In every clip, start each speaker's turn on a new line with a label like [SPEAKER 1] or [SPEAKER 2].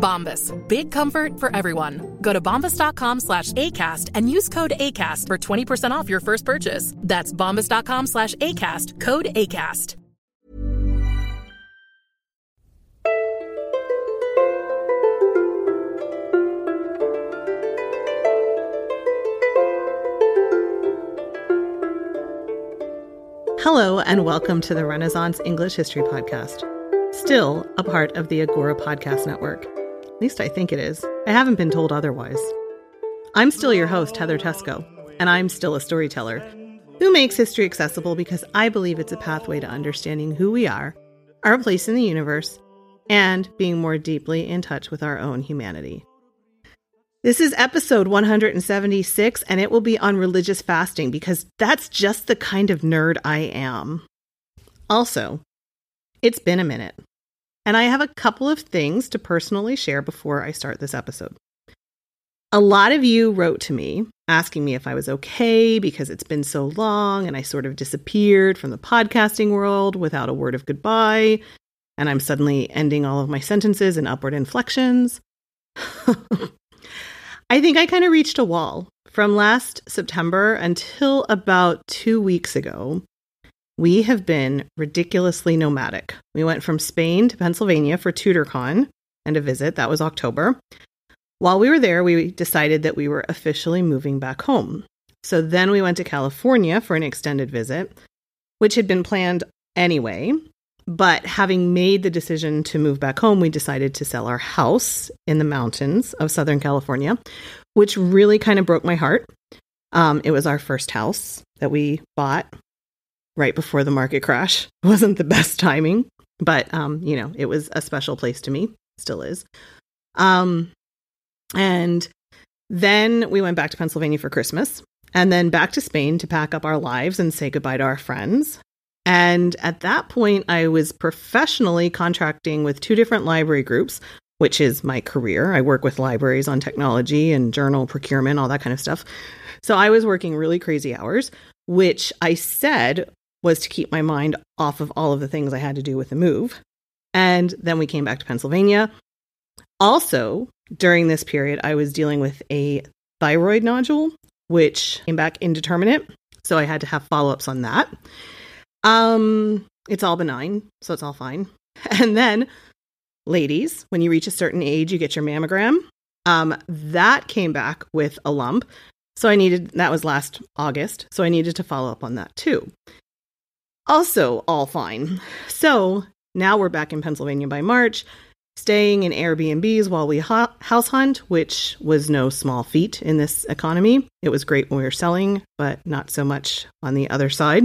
[SPEAKER 1] Bombas. Big comfort for everyone. Go to bombas.com slash ACAST and use code ACAST for 20% off your first purchase. That's bombas.com slash ACAST. Code ACAST.
[SPEAKER 2] Hello, and welcome to the Renaissance English History Podcast. Still a part of the Agora Podcast Network. At least I think it is. I haven't been told otherwise. I'm still your host, Heather Teysko, and I'm still a storyteller who makes history accessible because I believe it's a pathway to understanding who we are, our place in the universe, and being more deeply in touch with our own humanity. This is episode 176, and it will be on religious fasting because that's just the kind of nerd I am. Also, it's been a minute, and I have a couple of things to personally share before I start this episode. A lot of you wrote to me asking me if I was okay because it's been so long and I sort of disappeared from the podcasting world without a word of goodbye, and I'm suddenly ending all of my sentences in upward inflections. I think I kind of reached a wall. From last September until about two weeks ago, we have been ridiculously nomadic. We went from Spain to Pennsylvania for TudorCon and a visit. That was October. While we were there, we decided that we were officially moving back home. So then we went to California for an extended visit, which had been planned anyway. But having made the decision to move back home, we decided to sell our house in the mountains of Southern California, which really kind of broke my heart. Um, it was our first house that we bought right before the market crash. It wasn't the best timing, but um, you know, it was a special place to me. Still is. Um, and then we went back to Pennsylvania for Christmas, and then back to Spain to pack up our lives and say goodbye to our friends. And at that point, I was professionally contracting with two different library groups, which is my career. I work with libraries on technology and journal procurement, all that kind of stuff. So I was working really crazy hours, which I said was to keep my mind off of all of the things I had to do with the move. And then we came back to Pennsylvania. Also, during this period, I was dealing with a thyroid nodule, which came back indeterminate. So I had to have follow ups on that. Um, it's all benign, so it's all fine. And then, ladies, when you reach a certain age, you get your mammogram. Um, that came back with a lump. So I needed, that was last August. So I needed to follow up on that too. Also, all fine. So now we're back in Pennsylvania by March, staying in Airbnbs while we ho- house hunt, which was no small feat in this economy. It was great when we were selling, but not so much on the other side.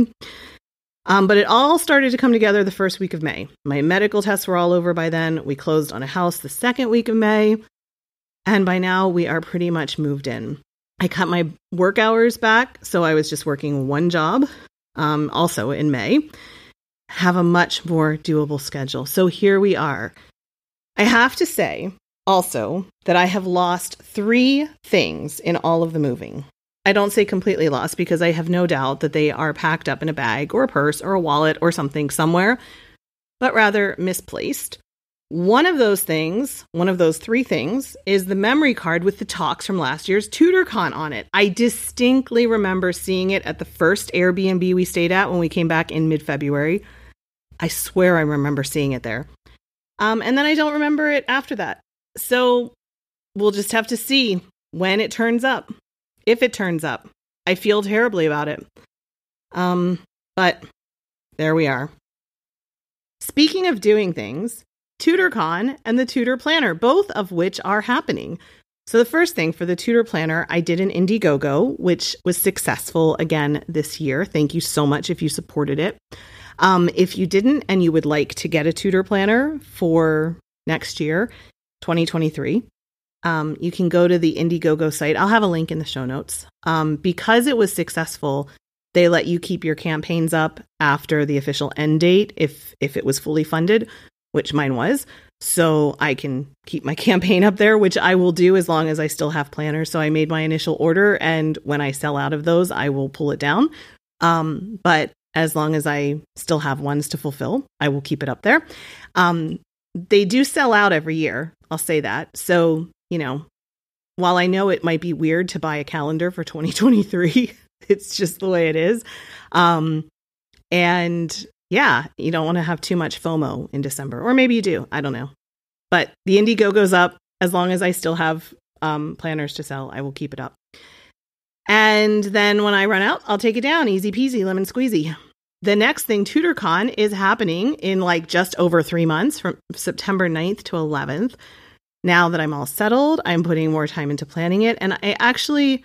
[SPEAKER 2] Um, but it all started to come together the first week of May. My medical tests were all over by then. We closed on a house the second week of May. And by now, we are pretty much moved in. I cut my work hours back, so I was just working one job, um, also in May. Have a much more doable schedule. So here we are. I have to say also that I have lost three things in all of the moving. I don't say completely lost because I have no doubt that they are packed up in a bag or a purse or a wallet or something somewhere, but rather misplaced. One of those things, one of those three things, is the memory card with the talks from last year's TudorCon on it. I distinctly remember seeing it at the first Airbnb we stayed at when we came back in mid February. I swear I remember seeing it there. Um, and then I don't remember it after that. So we'll just have to see when it turns up if it turns up. I feel terribly about it. Um, but there we are. Speaking of doing things, TudorCon and the Tudor Planner, both of which are happening. So, the first thing for the Tudor Planner, I did an Indiegogo, which was successful again this year. Thank you so much if you supported it. Um, if you didn't and you would like to get a Tudor Planner for next year, 2023, um, you can go to the Indiegogo site. I'll have a link in the show notes. Um, because it was successful, they let you keep your campaigns up after the official end date if if it was fully funded, which mine was. So I can keep my campaign up there, which I will do as long as I still have planners. So I made my initial order, and when I sell out of those, I will pull it down. Um, but as long as I still have ones to fulfill, I will keep it up there. Um, they do sell out every year. I'll say that. So you know, while I know it might be weird to buy a calendar for 2023, it's just the way it is. Um, and yeah, you don't want to have too much FOMO in December, or maybe you do. I don't know. But the Indiegogo goes up as long as I still have um, planners to sell. I will keep it up. And then when I run out, I'll take it down. Easy peasy, lemon squeezy. The next thing, TudorCon, is happening in like just over three months from September 9th to 11th now that I'm all settled, I'm putting more time into planning it. And I actually,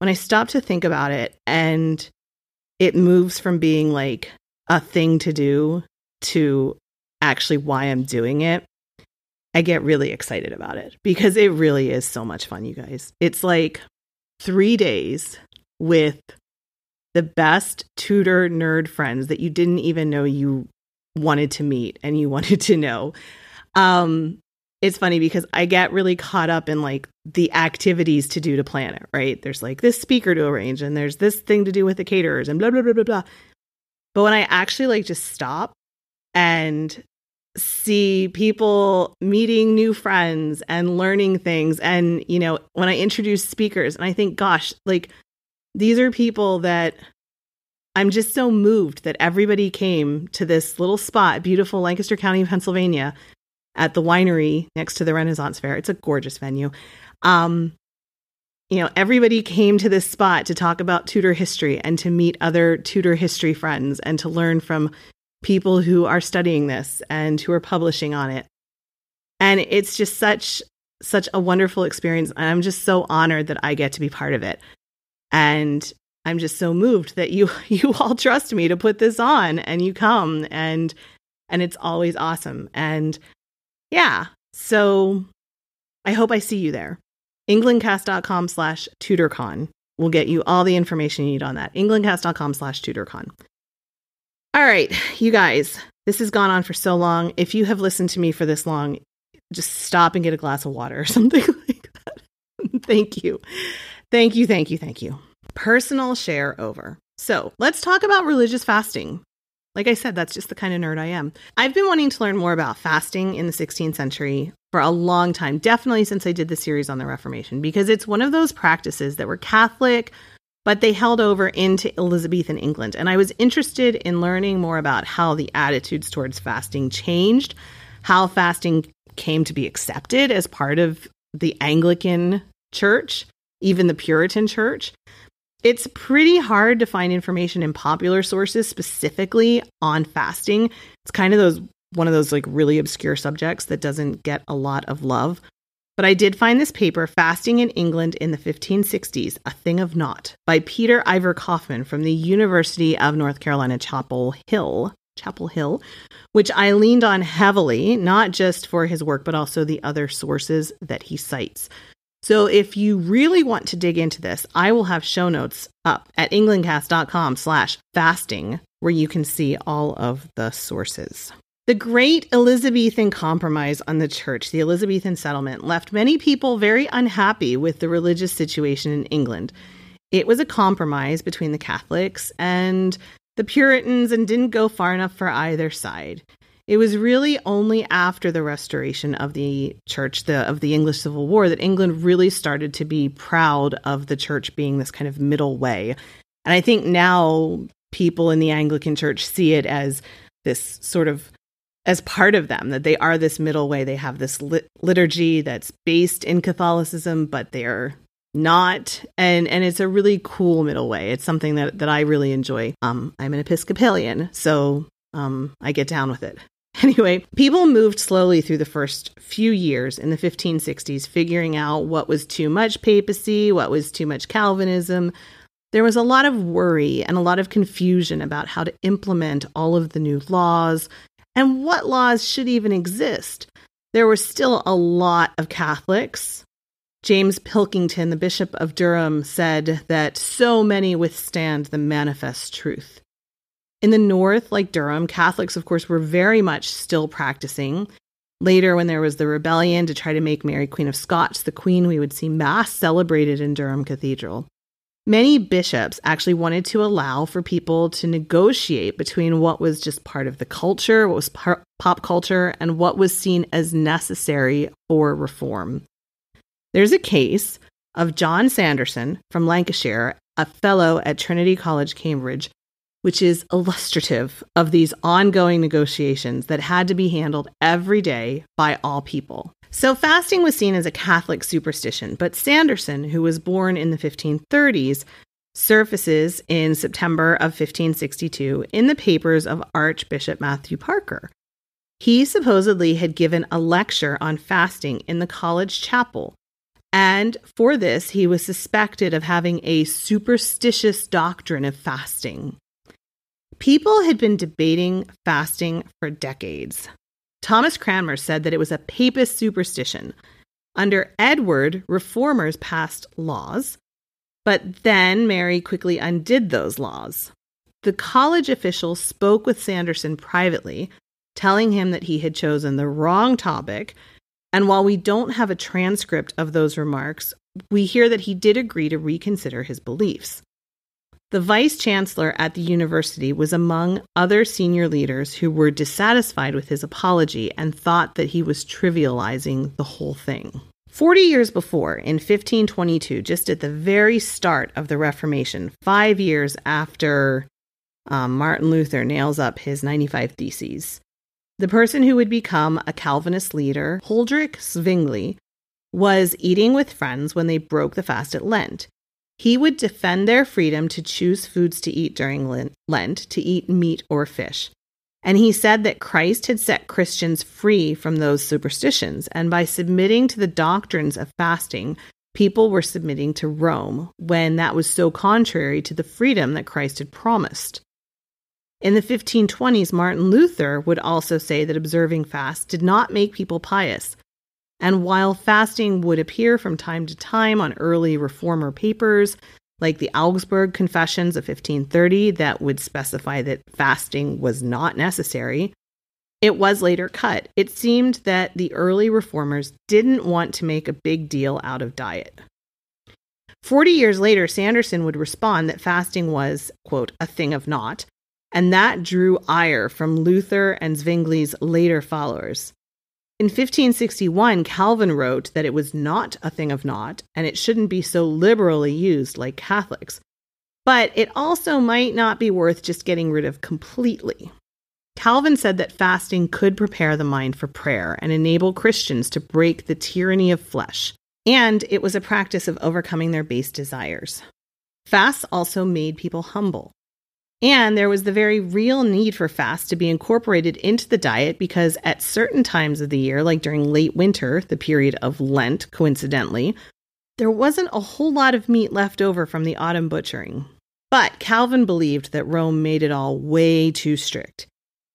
[SPEAKER 2] when I stop to think about it and it moves from being like a thing to do to actually why I'm doing it, I get really excited about it because it really is so much fun, you guys. It's like three days with the best Tudor nerd friends that you didn't even know you wanted to meet and you wanted to know. Um, it's funny because I get really caught up in like the activities to do to plan it, right? There's like this speaker to arrange and there's this thing to do with the caterers and blah, blah, blah, blah, blah. But when I actually like just stop and see people meeting new friends and learning things, and, you know, when I introduce speakers and I think, gosh, like these are people that I'm just so moved that everybody came to this little spot, beautiful Lancaster County, Pennsylvania, at the winery next to the Renaissance Fair. It's a gorgeous venue. Um, you know, everybody came to this spot to talk about Tudor history and to meet other Tudor history friends and to learn from people who are studying this and who are publishing on it. And it's just such such a wonderful experience and I'm just so honored that I get to be part of it. And I'm just so moved that you you all trust me to put this on and you come and and it's always awesome. And yeah. So I hope I see you there. Englandcast.com slash tudorcon will get you all the information you need on that. Englandcast.com slash tudorcon. All right, you guys, this has gone on for so long. If you have listened to me for this long, just stop and get a glass of water or something like that. thank you. Thank you, thank you, thank you. Personal share over. So let's talk about religious fasting. Like I said, that's just the kind of nerd I am. I've been wanting to learn more about fasting in the 16th century for a long time, definitely since I did the series on the Reformation, because it's one of those practices that were Catholic, but they held over into Elizabethan England. And I was interested in learning more about how the attitudes towards fasting changed, how fasting came to be accepted as part of the Anglican church, even the Puritan church. It's pretty hard to find information in popular sources specifically on fasting. It's kind of those one of those like really obscure subjects that doesn't get a lot of love. But I did find this paper, Fasting in England in the 1560s, A Thing of Naught, by Peter Iver Kaufman from the University of North Carolina, Chapel Hill, Chapel Hill, which I leaned on heavily, not just for his work, but also the other sources that he cites. So if you really want to dig into this, I will have show notes up at englandcast.com slash fasting, where you can see all of the sources. The great Elizabethan compromise on the church, the Elizabethan settlement, left many people very unhappy with the religious situation in England. It was a compromise between the Catholics and the Puritans and didn't go far enough for either side. It was really only after the restoration of the church, the of the English Civil War, that England really started to be proud of the church being this kind of middle way. And I think now people in the Anglican church see it as this sort of as part of them that they are this middle way. They have this lit- liturgy that's based in Catholicism, but they're not and and it's a really cool middle way it's something that that i really enjoy um i'm an episcopalian so um i get down with it Anyway, people moved slowly through the first few years in the 1560s, figuring out what was too much papacy, what was too much Calvinism. There was a lot of worry and a lot of confusion about how to implement all of the new laws and what laws should even exist. There were still a lot of Catholics. James Pilkington, the Bishop of Durham, said that so many withstand the manifest truth. In the North, like Durham, Catholics, of course, were very much still practicing. Later, when there was the rebellion to try to make Mary Queen of Scots the Queen, we would see Mass celebrated in Durham Cathedral. Many bishops actually wanted to allow for people to negotiate between what was just part of the culture, what was pop culture, and what was seen as necessary for reform. There's a case of John Sanderson from Lancashire, a fellow at Trinity College, Cambridge, which is illustrative of these ongoing negotiations that had to be handled every day by all people. So, fasting was seen as a Catholic superstition, but Sanderson, who was born in the 1530s, surfaces in September of 1562 in the papers of Archbishop Matthew Parker. He supposedly had given a lecture on fasting in the college chapel, and for this, he was suspected of having a superstitious doctrine of fasting. People had been debating fasting for decades. Thomas Cranmer said that it was a papist superstition. Under Edward, reformers passed laws, but then Mary quickly undid those laws. The college official spoke with Sanderson privately, telling him that he had chosen the wrong topic. And while we don't have a transcript of those remarks, we hear that he did agree to reconsider his beliefs. The vice chancellor at the university was among other senior leaders who were dissatisfied with his apology and thought that he was trivializing the whole thing. Forty years before, in 1522, just at the very start of the Reformation, five years after um, Martin Luther nails up his 95 Theses, the person who would become a Calvinist leader, Huldrych Zwingli, was eating with friends when they broke the fast at Lent. He would defend their freedom to choose foods to eat during Lent, to eat meat or fish. And he said that Christ had set Christians free from those superstitions, and by submitting to the doctrines of fasting, people were submitting to Rome when that was so contrary to the freedom that Christ had promised. In the 1520s, Martin Luther would also say that observing fast did not make people pious, and while fasting would appear from time to time on early reformer papers, like the Augsburg Confessions of 1530, that would specify that fasting was not necessary, it was later cut. It seemed that the early reformers didn't want to make a big deal out of diet. Forty years later, Sanderson would respond that fasting was, quote, a thing of naught, and that drew ire from Luther and Zwingli's later followers. In 1561, Calvin wrote that it was not a thing of naught and it shouldn't be so liberally used like Catholics. But it also might not be worth just getting rid of completely. Calvin said that fasting could prepare the mind for prayer and enable Christians to break the tyranny of flesh, and it was a practice of overcoming their base desires. Fasts also made people humble. And there was the very real need for fast to be incorporated into the diet because at certain times of the year, like during late winter, the period of Lent, coincidentally, there wasn't a whole lot of meat left over from the autumn butchering. But Calvin believed that Rome made it all way too strict.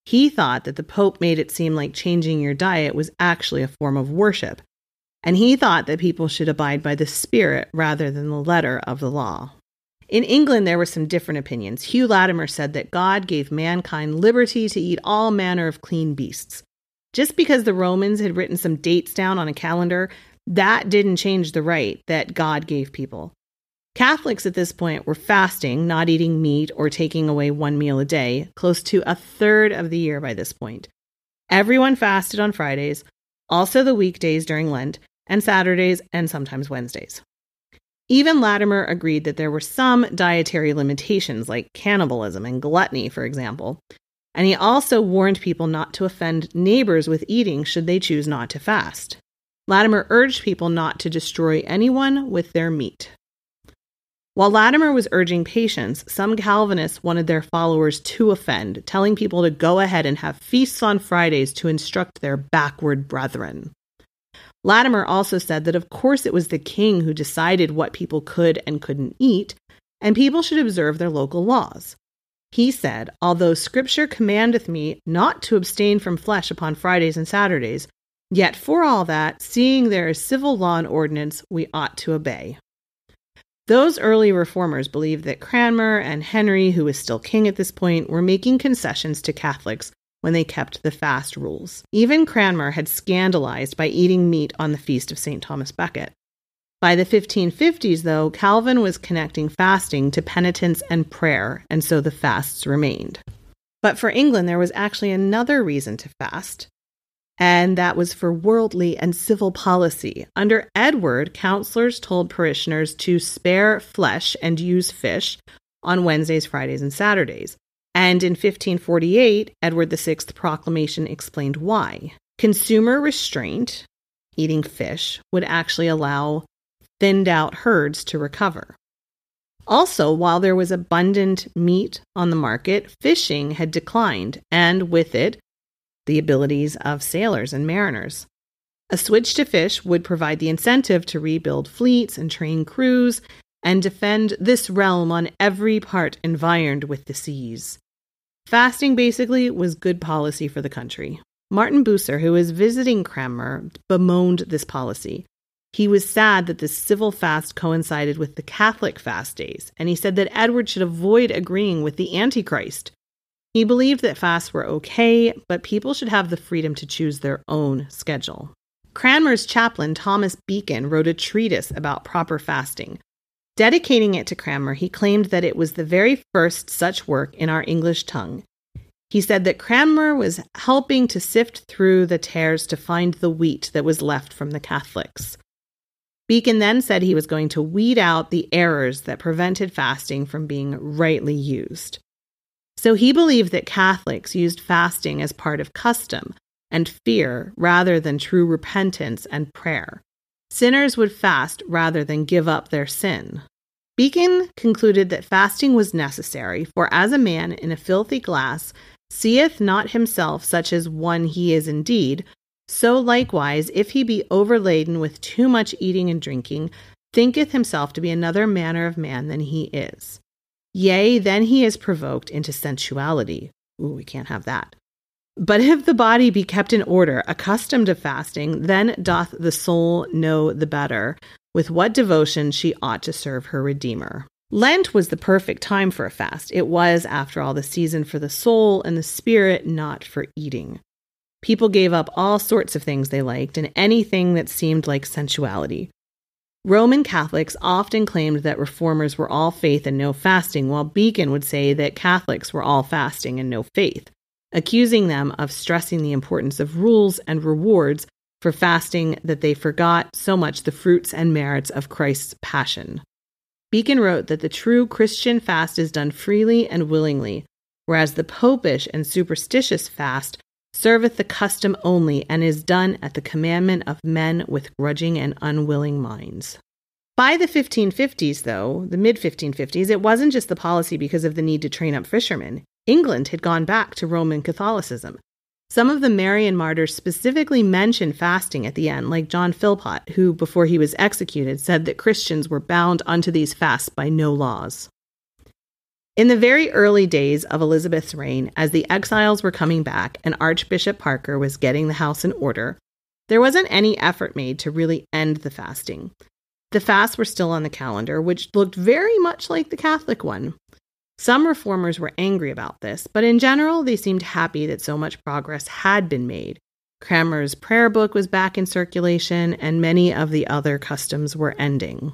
[SPEAKER 2] He thought that the Pope made it seem like changing your diet was actually a form of worship, and he thought that people should abide by the spirit rather than the letter of the law. In England, there were some different opinions. Hugh Latimer said that God gave mankind liberty to eat all manner of clean beasts. Just because the Romans had written some dates down on a calendar, that didn't change the right that God gave people. Catholics at this point were fasting, not eating meat or taking away one meal a day, close to a third of the year by this point. Everyone fasted on Fridays, also the weekdays during Lent, and Saturdays and sometimes Wednesdays. Even Latimer agreed that there were some dietary limitations, like cannibalism and gluttony, for example. And he also warned people not to offend neighbors with eating should they choose not to fast. Latimer urged people not to destroy anyone with their meat. While Latimer was urging patience, some Calvinists wanted their followers to offend, telling people to go ahead and have feasts on Fridays to instruct their backward brethren. Latimer also said that of course it was the king who decided what people could and couldn't eat, and people should observe their local laws. He said, Although Scripture commandeth me not to abstain from flesh upon Fridays and Saturdays, yet for all that, seeing there is civil law and ordinance, we ought to obey. Those early reformers believed that Cranmer and Henry, who was still king at this point, were making concessions to Catholics when they kept the fast rules. Even Cranmer had scandalized by eating meat on the feast of St. Thomas Becket. By the 1550s, though, Calvin was connecting fasting to penitence and prayer, and so the fasts remained. But for England, there was actually another reason to fast and that was for worldly and civil policy. Under Edward, counselors told parishioners to spare flesh and use fish on Wednesdays, Fridays, and Saturdays. And in 1548, Edward VI's proclamation explained why. Consumer restraint, eating fish, would actually allow thinned out herds to recover. Also, while there was abundant meat on the market, fishing had declined, and with it, the abilities of sailors and mariners. A switch to fish would provide the incentive to rebuild fleets and train crews and defend this realm on every part environed with the seas. Fasting basically was good policy for the country. Martin Bucer, who was visiting Cranmer, bemoaned this policy. He was sad that the civil fast coincided with the Catholic fast days, and he said that Edward should avoid agreeing with the Antichrist, he believed that fasts were okay, but people should have the freedom to choose their own schedule. Cranmer's chaplain, Thomas Becon, wrote a treatise about proper fasting. Dedicating it to Cranmer, he claimed that it was the very first such work in our English tongue. He said that Cranmer was helping to sift through the tares to find the wheat that was left from the Catholics. Becon then said he was going to weed out the errors that prevented fasting from being rightly used. So he believed that Catholics used fasting as part of custom and fear rather than true repentance and prayer. Sinners would fast rather than give up their sin. Becon concluded that fasting was necessary, for as a man in a filthy glass seeth not himself such as one he is indeed, so likewise, if he be overladen with too much eating and drinking, thinketh himself to be another manner of man than he is. Yea, then he is provoked into sensuality. Ooh, we can't have that. But if the body be kept in order, accustomed to fasting, then doth the soul know the better with what devotion she ought to serve her Redeemer. Lent was the perfect time for a fast. It was, after all, the season for the soul and the spirit, not for eating. People gave up all sorts of things they liked and anything that seemed like sensuality. Roman Catholics often claimed that reformers were all faith and no fasting, while Becon would say that Catholics were all fasting and no faith, accusing them of stressing the importance of rules and rewards for fasting that they forgot so much the fruits and merits of Christ's passion. Becon wrote that the true Christian fast is done freely and willingly, whereas the popish and superstitious fast serveth the custom only, and is done at the commandment of men with grudging and unwilling minds. By the 1550s, though, the mid 1550s, it wasn't just the policy because of the need to train up fishermen. England had gone back to Roman Catholicism. Some of the Marian martyrs specifically mentioned fasting at the end, like John Philpot, who, before he was executed, said that Christians were bound unto these fasts by no laws. In the very early days of Elizabeth's reign, as the exiles were coming back and Archbishop Parker was getting the house in order, there wasn't any effort made to really end the fasting. The fasts were still on the calendar, which looked very much like the Catholic one. Some reformers were angry about this, but in general, they seemed happy that so much progress had been made. Cranmer's prayer book was back in circulation, and many of the other customs were ending.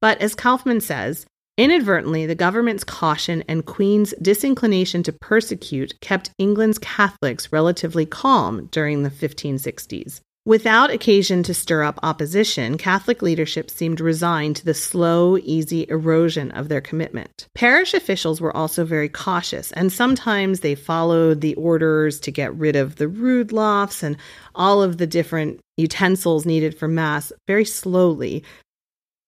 [SPEAKER 2] But as Kaufman says, Inadvertently, the government's caution and Queen's disinclination to persecute kept England's Catholics relatively calm during the 1560s. Without occasion to stir up opposition, Catholic leadership seemed resigned to the slow, easy erosion of their commitment. Parish officials were also very cautious, and sometimes they followed the orders to get rid of the rood lofts and all of the different utensils needed for Mass very slowly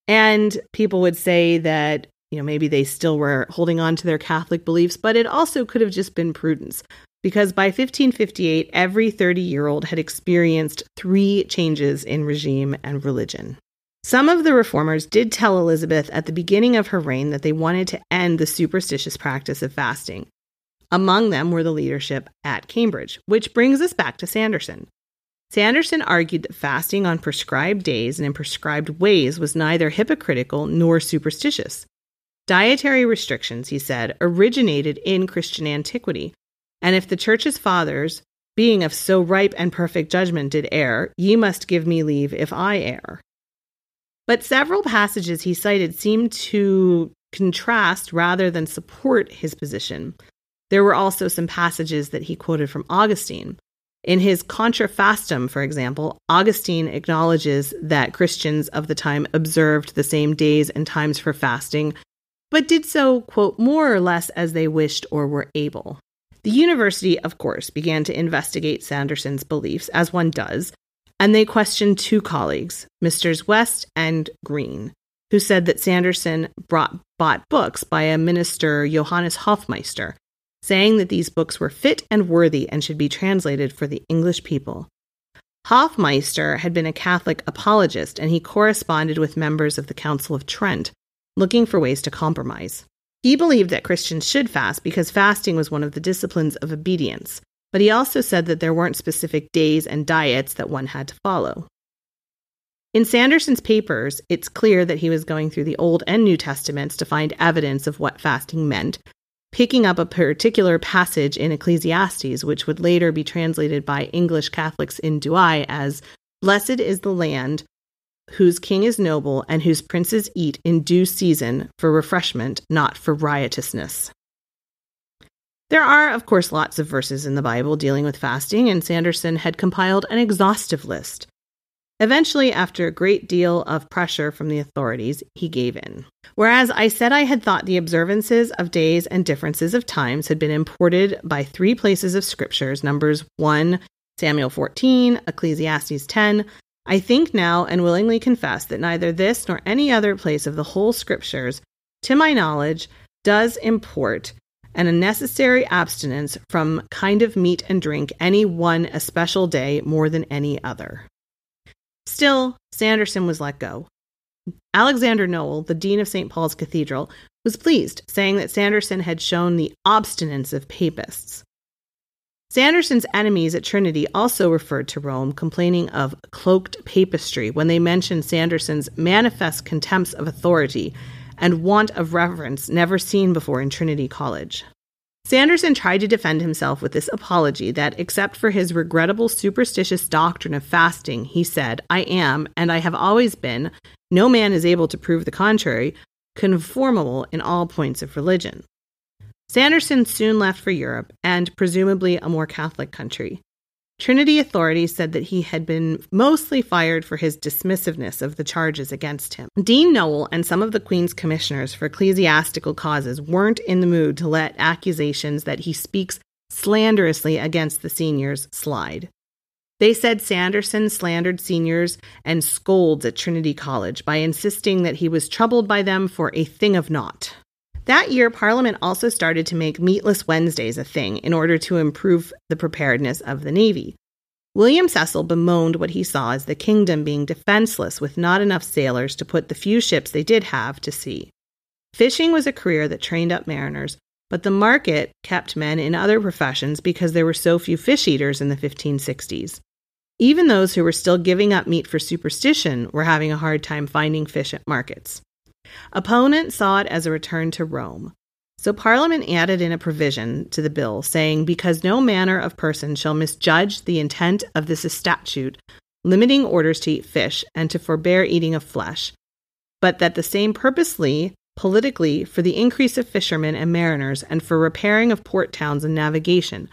[SPEAKER 2] And people would say that, you know, maybe they still were holding on to their Catholic beliefs, but it also could have just been prudence because by 1558, every 30 year old had experienced three changes in regime and religion. Some of the reformers did tell Elizabeth at the beginning of her reign that they wanted to end the superstitious practice of fasting. Among them were the leadership at Cambridge, which brings us back to Sanderson. Sanderson argued that fasting on prescribed days and in prescribed ways was neither hypocritical nor superstitious. Dietary restrictions, he said, originated in Christian antiquity, and if the Church's fathers, being of so ripe and perfect judgment, did err, ye must give me leave if I err. But several passages he cited seemed to contrast rather than support his position. There were also some passages that he quoted from Augustine. In his Contra Faustum, for example, Augustine acknowledges that Christians of the time observed the same days and times for fasting, but did so, quote, more or less as they wished or were able. The university, of course, began to investigate Sanderson's beliefs, as one does, and they questioned two colleagues, Misters West and Green, who said that Sanderson brought, bought books by a minister, Johannes Hofmeister, saying that these books were fit and worthy and should be translated for the English people. Hofmeister had been a Catholic apologist and he corresponded with members of the Council of Trent, looking for ways to compromise. He believed that Christians should fast because fasting was one of the disciplines of obedience, but he also said that there weren't specific days and diets that one had to follow. In Sanderson's papers, it's clear that he was going through the Old and New Testaments to find evidence of what fasting meant, picking up a particular passage in Ecclesiastes, which would later be translated by English Catholics in Douai as Blessed is the land whose king is noble and whose princes eat in due season for refreshment, not for riotousness. There are, of course, lots of verses in the Bible dealing with fasting, and Sanderson had compiled an exhaustive list. Eventually, after a great deal of pressure from the authorities, he gave in. Whereas I said I had thought the observances of days and differences of times had been imported by three places of scriptures Numbers 1, Samuel 14, Ecclesiastes 10, I think now and willingly confess that neither this nor any other place of the whole scriptures, to my knowledge, does import and a necessary abstinence from kind of meat and drink any one especial day more than any other. Still, Sanderson was let go. Alexander Nowell, the dean of St. Paul's Cathedral, was pleased, saying that Sanderson had shown the obstinance of papists. Sanderson's enemies at Trinity also referred to Rome, complaining of cloaked papistry when they mentioned Sanderson's manifest contempt of authority and want of reverence never seen before in Trinity College. Sanderson tried to defend himself with this apology that, except for his regrettable superstitious doctrine of fasting, he said, I am, and I have always been, no man is able to prove the contrary, conformable in all points of religion. Sanderson soon left for Europe and presumably a more Catholic country. Trinity authorities said that he had been mostly fired for his dismissiveness of the charges against him. Dean Nowell and some of the Queen's commissioners for ecclesiastical causes weren't in the mood to let accusations that he speaks slanderously against the seniors slide. They said Sanderson slandered seniors and scolds at Trinity College by insisting that he was troubled by them for a thing of naught. That year, Parliament also started to make meatless Wednesdays a thing in order to improve the preparedness of the Navy. William Cecil bemoaned what he saw as the kingdom being defenseless with not enough sailors to put the few ships they did have to sea. Fishing was a career that trained up mariners, but the market kept men in other professions because there were so few fish eaters in the 1560s. Even those who were still giving up meat for superstition were having a hard time finding fish at markets. Opponents saw it as a return to Rome. So Parliament added in a provision to the bill saying, Because no manner of person shall misjudge the intent of this statute, limiting orders to eat fish and to forbear eating of flesh, but that the same purposely, politically, for the increase of fishermen and mariners, and for repairing of port towns and navigation,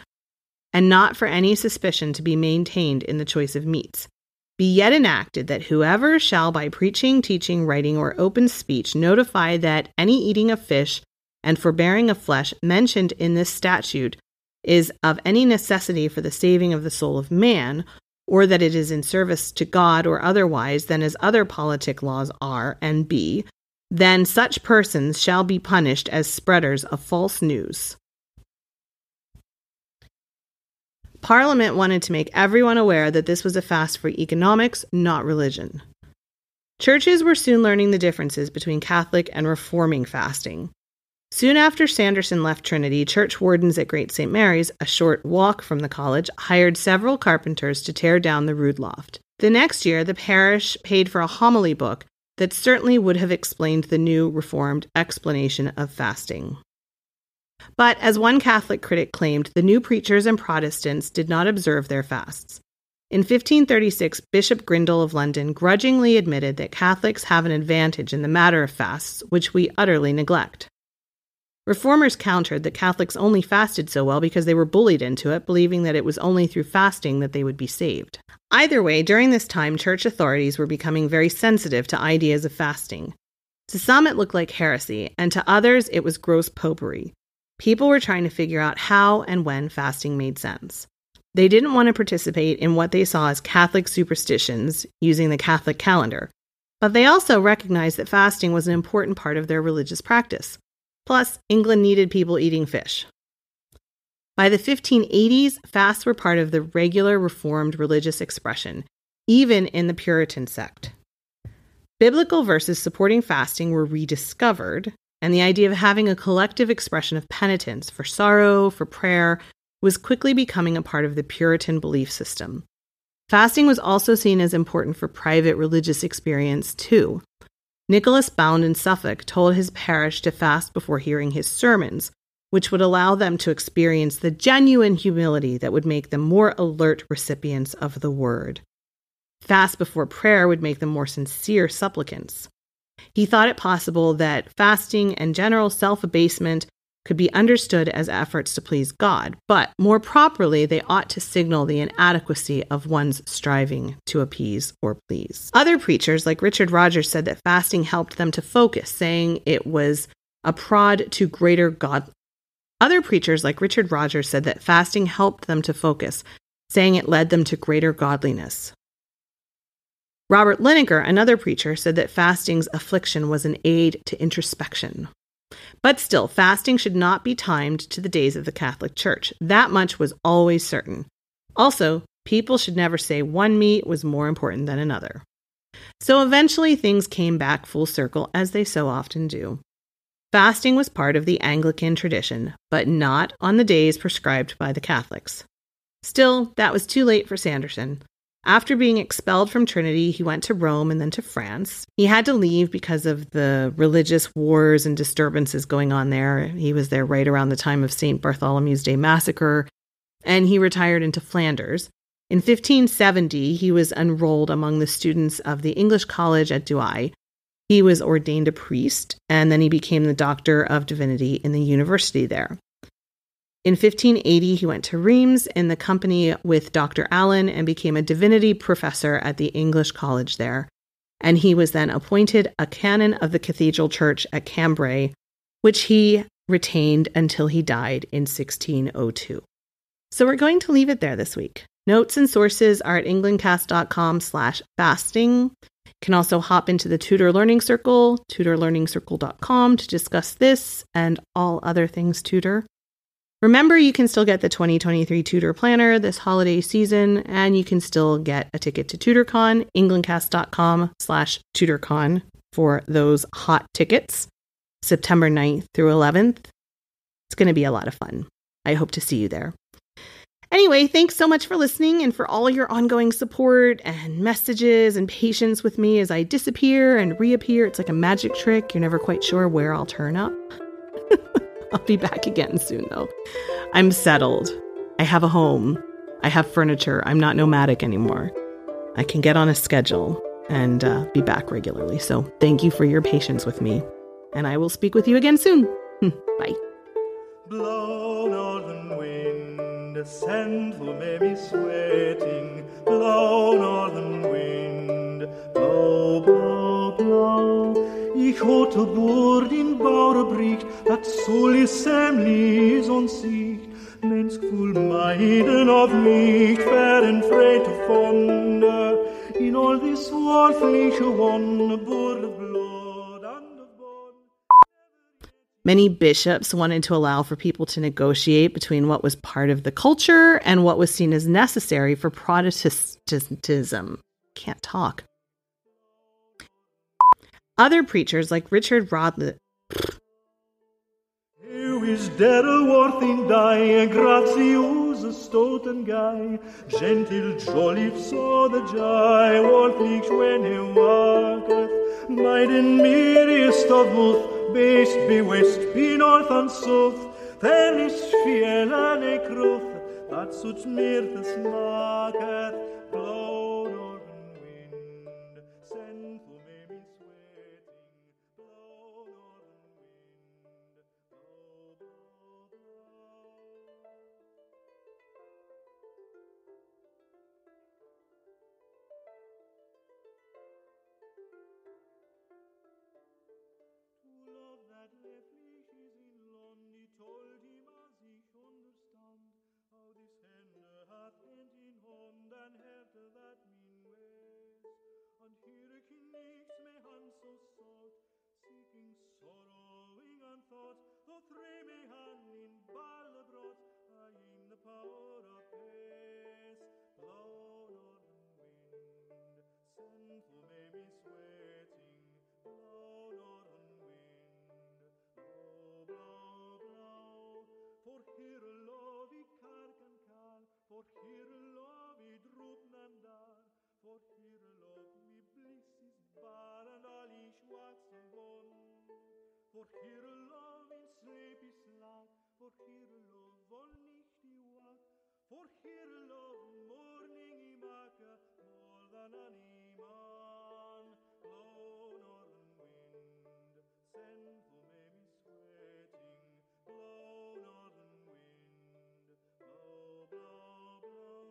[SPEAKER 2] and not for any suspicion to be maintained in the choice of meats be yet enacted that whoever shall by preaching, teaching, writing, or open speech notify that any eating of fish and forbearing of flesh mentioned in this statute is of any necessity for the saving of the soul of man, or that it is in service to God or otherwise than as other politic laws are, and B, then such persons shall be punished as spreaders of false news. Parliament wanted to make everyone aware that this was a fast for economics, not religion. Churches were soon learning the differences between Catholic and reforming fasting. Soon after Sanderson left Trinity, church wardens at Great St. Mary's, a short walk from the college, hired several carpenters to tear down the rood loft. The next year, the parish paid for a homily book that certainly would have explained the new Reformed explanation of fasting. But as one Catholic critic claimed, the new preachers and Protestants did not observe their fasts. In 1536, Bishop Grindal of London grudgingly admitted that Catholics have an advantage in the matter of fasts, which we utterly neglect. Reformers countered that Catholics only fasted so well because they were bullied into it, believing that it was only through fasting that they would be saved. Either way, during this time, church authorities were becoming very sensitive to ideas of fasting. To some, it looked like heresy, and to others, it was gross popery. People were trying to figure out how and when fasting made sense. They didn't want to participate in what they saw as Catholic superstitions using the Catholic calendar, but they also recognized that fasting was an important part of their religious practice. Plus, England needed people eating fish. By the 1580s, fasts were part of the regular Reformed religious expression, even in the Puritan sect. Biblical verses supporting fasting were rediscovered, and the idea of having a collective expression of penitence for sorrow, for prayer, was quickly becoming a part of the Puritan belief system. Fasting was also seen as important for private religious experience, too. Nicholas Bownd in Suffolk told his parish to fast before hearing his sermons, which would allow them to experience the genuine humility that would make them more alert recipients of the word. Fast before prayer would make them more sincere supplicants. He thought it possible that fasting and general self abasement could be understood as efforts to please God, but more properly, they ought to signal the inadequacy of one's striving to appease or please. Other preachers, like Richard Rogers, said that fasting helped them to focus, saying it was a prod to greater God. Other preachers, like Richard Rogers, said that fasting helped them to focus, saying it led them to greater godliness. Robert Linaker, another preacher, said that fasting's affliction was an aid to introspection. But still, fasting should not be timed to the days of the Catholic Church. That much was always certain. Also, people should never say one meat was more important than another. So eventually, things came back full circle, as they so often do. Fasting was part of the Anglican tradition, but not on the days prescribed by the Catholics. Still, that was too late for Sanderson. After being expelled from Trinity, he went to Rome and then to France. He had to leave because of the religious wars and disturbances going on there. He was there right around the time of St. Bartholomew's Day massacre, and he retired into Flanders. In 1570, he was enrolled among the students of the English College at Douai. He was ordained a priest, and then he became the Doctor of Divinity in the university there. In 1580, he went to Reims in the company with Dr. Allen and became a divinity professor at the English College there. And he was then appointed a canon of the Cathedral Church at Cambrai, which he retained until he died in 1602. So we're going to leave it there this week. Notes and sources are at englandcast.com slash fasting. You can also hop into the Tudor Learning Circle, tudorlearningscircle.com to discuss this and all other things Tudor. Remember, you can still get the 2023 Tudor Planner this holiday season, and you can still get a ticket to TudorCon, englandcast.com slash TudorCon for those hot tickets, September 9th through 11th. It's going to be a lot of fun. I hope to see you there. Anyway, thanks so much for listening and for all your ongoing support and messages and patience with me as I disappear and reappear. It's like a magic trick. You're never quite sure where I'll turn up. I'll be back again soon, though. I'm settled. I have a home. I have furniture. I'm not nomadic anymore. I can get on a schedule and uh, be back regularly. So thank you for your patience with me. And I will speak with you again soon. Bye.
[SPEAKER 3] Blow, northern wind, sweating. Blow, northern wind, Ich bricht, dat soll is semlis und siegt, Menneskfuld maiden of me, fair and frail to fonder, in all this.
[SPEAKER 2] Many bishops wanted to allow for people to negotiate between what was part of the culture and what was seen as necessary for Protestantism. Can't talk. Other preachers like Richard Rodley.
[SPEAKER 3] Who is die, guy, the jai, worthlich when he walketh, maiden merriest of be west, be north and south, fiel and a cruth, that such mirth knicks me hand so salt, seeking sorrowing and thought, though three me hand in balle brought, I in the power of pace. Blow northern wind, for me me sweating, blow northern wind, blow, blow, blow. For here love i kark and kal, for here love i droop nandar, for Here love in sleep is lag, for here love all nicht i wag, for here love morning i maka, more than any man. Blow northern wind, send for me me sweating, blow northern wind, blow, blow, blow,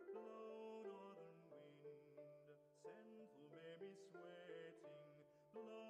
[SPEAKER 3] blow northern wind, send for me me sweating, blow